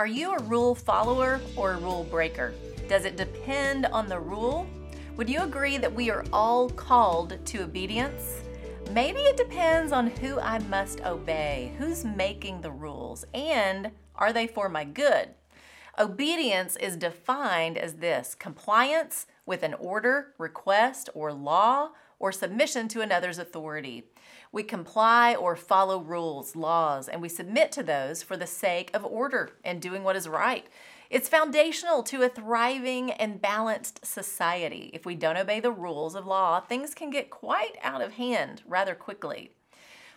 Are you a rule follower or a rule breaker? Does it depend on the rule? Would you agree that we are all called to obedience? Maybe it depends on who I must obey, who's making the rules, and are they for my good? Obedience is defined as this compliance with an order, request, or law, or submission to another's authority. We comply or follow rules, laws, and we submit to those for the sake of order and doing what is right. It's foundational to a thriving and balanced society. If we don't obey the rules of law, things can get quite out of hand rather quickly.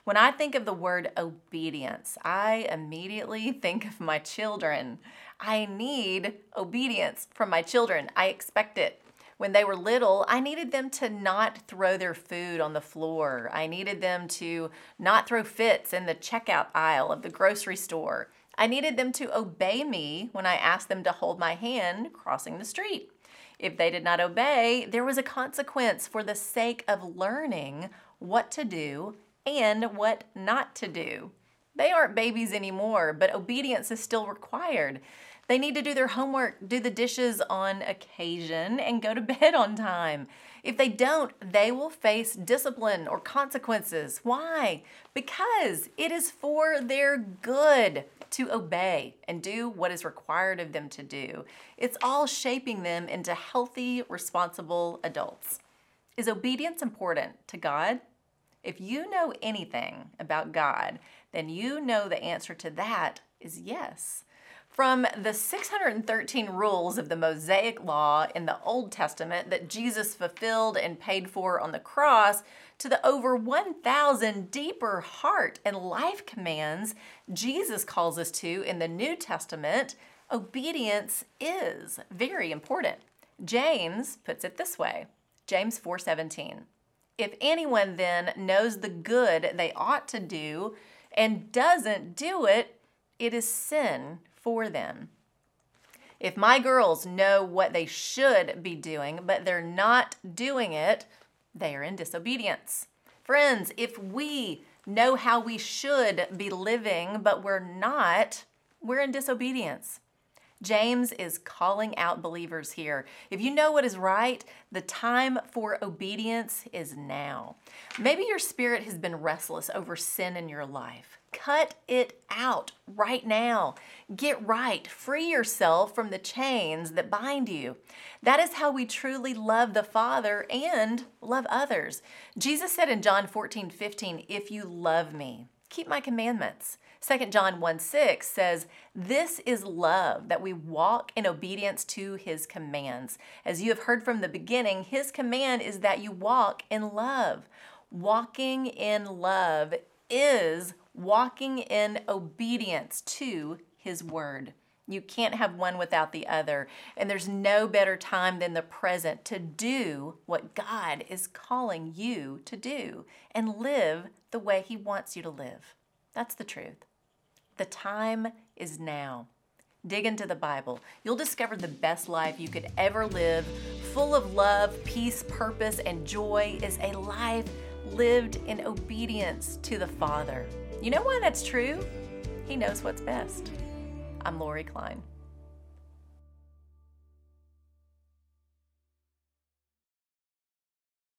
When I think of the word obedience, I immediately think of my children. I need obedience from my children. I expect it. When they were little, I needed them to not throw their food on the floor. I needed them to not throw fits in the checkout aisle of the grocery store. I needed them to obey me when I asked them to hold my hand crossing the street. If they did not obey, there was a consequence for the sake of learning what to do and what not to do. They aren't babies anymore, but obedience is still required. They need to do their homework, do the dishes on occasion, and go to bed on time. If they don't, they will face discipline or consequences. Why? Because it is for their good to obey and do what is required of them to do. It's all shaping them into healthy, responsible adults. Is obedience important to God? If you know anything about God, then you know the answer to that is yes. From the 613 rules of the Mosaic Law in the Old Testament that Jesus fulfilled and paid for on the cross, to the over 1,000 deeper heart and life commands Jesus calls us to in the New Testament, obedience is very important. James puts it this way James 4:17. If anyone then knows the good they ought to do and doesn't do it, it is sin for them. If my girls know what they should be doing, but they're not doing it, they are in disobedience. Friends, if we know how we should be living, but we're not, we're in disobedience. James is calling out believers here. If you know what is right, the time for obedience is now. Maybe your spirit has been restless over sin in your life. Cut it out right now. Get right. Free yourself from the chains that bind you. That is how we truly love the Father and love others. Jesus said in John 14, 15, If you love me, keep my commandments. 2 John 1 6 says, This is love, that we walk in obedience to his commands. As you have heard from the beginning, his command is that you walk in love. Walking in love is walking in obedience to his word. You can't have one without the other. And there's no better time than the present to do what God is calling you to do and live the way He wants you to live. That's the truth. The time is now. Dig into the Bible. You'll discover the best life you could ever live, full of love, peace, purpose, and joy, is a life lived in obedience to the Father. You know why that's true? He knows what's best. I'm Lori Klein.